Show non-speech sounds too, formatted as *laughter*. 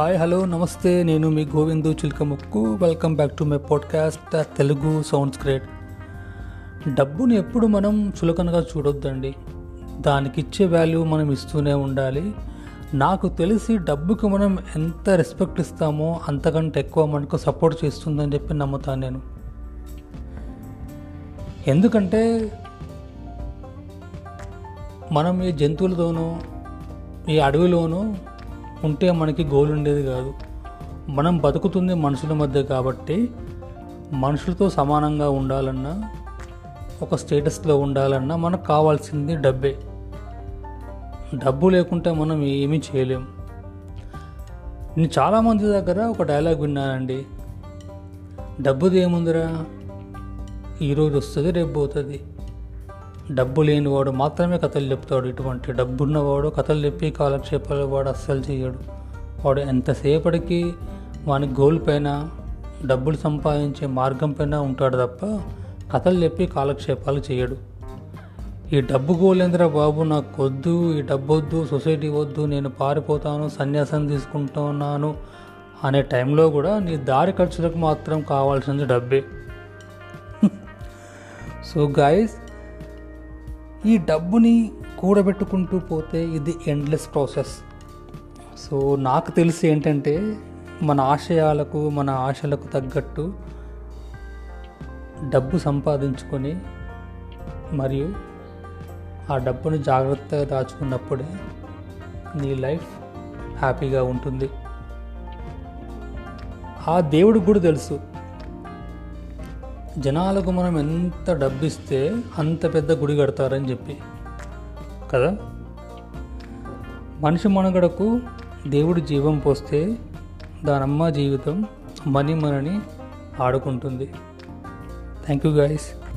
Hi hello నమస్తే. నేను మీ Govindu Chilkamukku. Welcome back to my podcast Telugu sounds great డబ్బుని ఎప్పుడు మనం చులకనగా చూడొద్దండి. దానికి ఇచ్చే వాల్యూ మనం ఇస్తూనే ఉండాలి. నాకు తెలిసి డబ్బుకి మనం ఎంత రెస్పెక్ట్ ఇస్తామో అంతకంటే ఎక్కువ మనకు సపోర్ట్ చేస్తుందని చెప్పి నమ్ముతాను నేను. ఎందుకంటే మనం ఈ జంతువులతోనూ ఈ అడవిలోనూ ఉంటే మనకి గోల్ ఉండేది కాదు. మనం బతుకుతుంది మనుషుల మధ్య కాబట్టి మనుషులతో సమానంగా ఉండాలన్నా ఒక స్టేటస్లో ఉండాలన్నా మనకు కావాల్సింది డబ్బే. డబ్బు లేకుంటే మనం ఏమీ చేయలేం. నేను చాలామంది దగ్గర ఒక డైలాగ్ విన్నానండి. డబ్బుది ఏముందిరా? ఈరోజు వస్తుంది రేపు పోతుంది. డబ్బు లేనివాడు మాత్రమే కథలు చెప్తాడు. ఇటువంటి డబ్బున్నవాడు కథలు చెప్పి కాలక్షేపాలు వాడు అస్సలు చేయడు. వాడు ఎంతసేపటికి వాని గోల్ పైన డబ్బులు సంపాదించే మార్గం పైన ఉంటాడు తప్ప కథలు చెప్పి కాలక్షేపాలు చేయడు. ఈ డబ్బు గోలేంద్ర బాబు నాకు వద్దు ఈ డబ్బు వద్దు సొసైటీ వద్దు నేను పారిపోతాను సన్యాసం తీసుకుంటున్నాను అనే టైంలో కూడా నీ దారి ఖర్చులకు మాత్రం కావాల్సింది డబ్బే. *laughs* సో గాయస్ ఈ డబ్బుని కూడబెట్టుకుంటూ పోతే ఇది ఎండ్లెస్ ప్రాసెస్ సో నాకు తెలిసి ఏంటంటే మన ఆశయాలకు మన ఆశలకు తగ్గట్టు డబ్బు సంపాదించుకొని మరియు ఆ డబ్బుని జాగ్రత్తగా దాచుకున్నప్పుడే నీ లైఫ్ హ్యాపీగా ఉంటుంది. ఆ దేవుడికి కూడా తెలుసు. జనాలకు మనం ఎంత డబ్బిస్తే అంత పెద్ద గుడి కడతారని చెప్పి. కదా? మనిషి మనుగడకు దేవుడు జీవం పోస్తే దానమ్మ జీవితం మనీ మనని ఆడుకుంటుంది. Thank you guys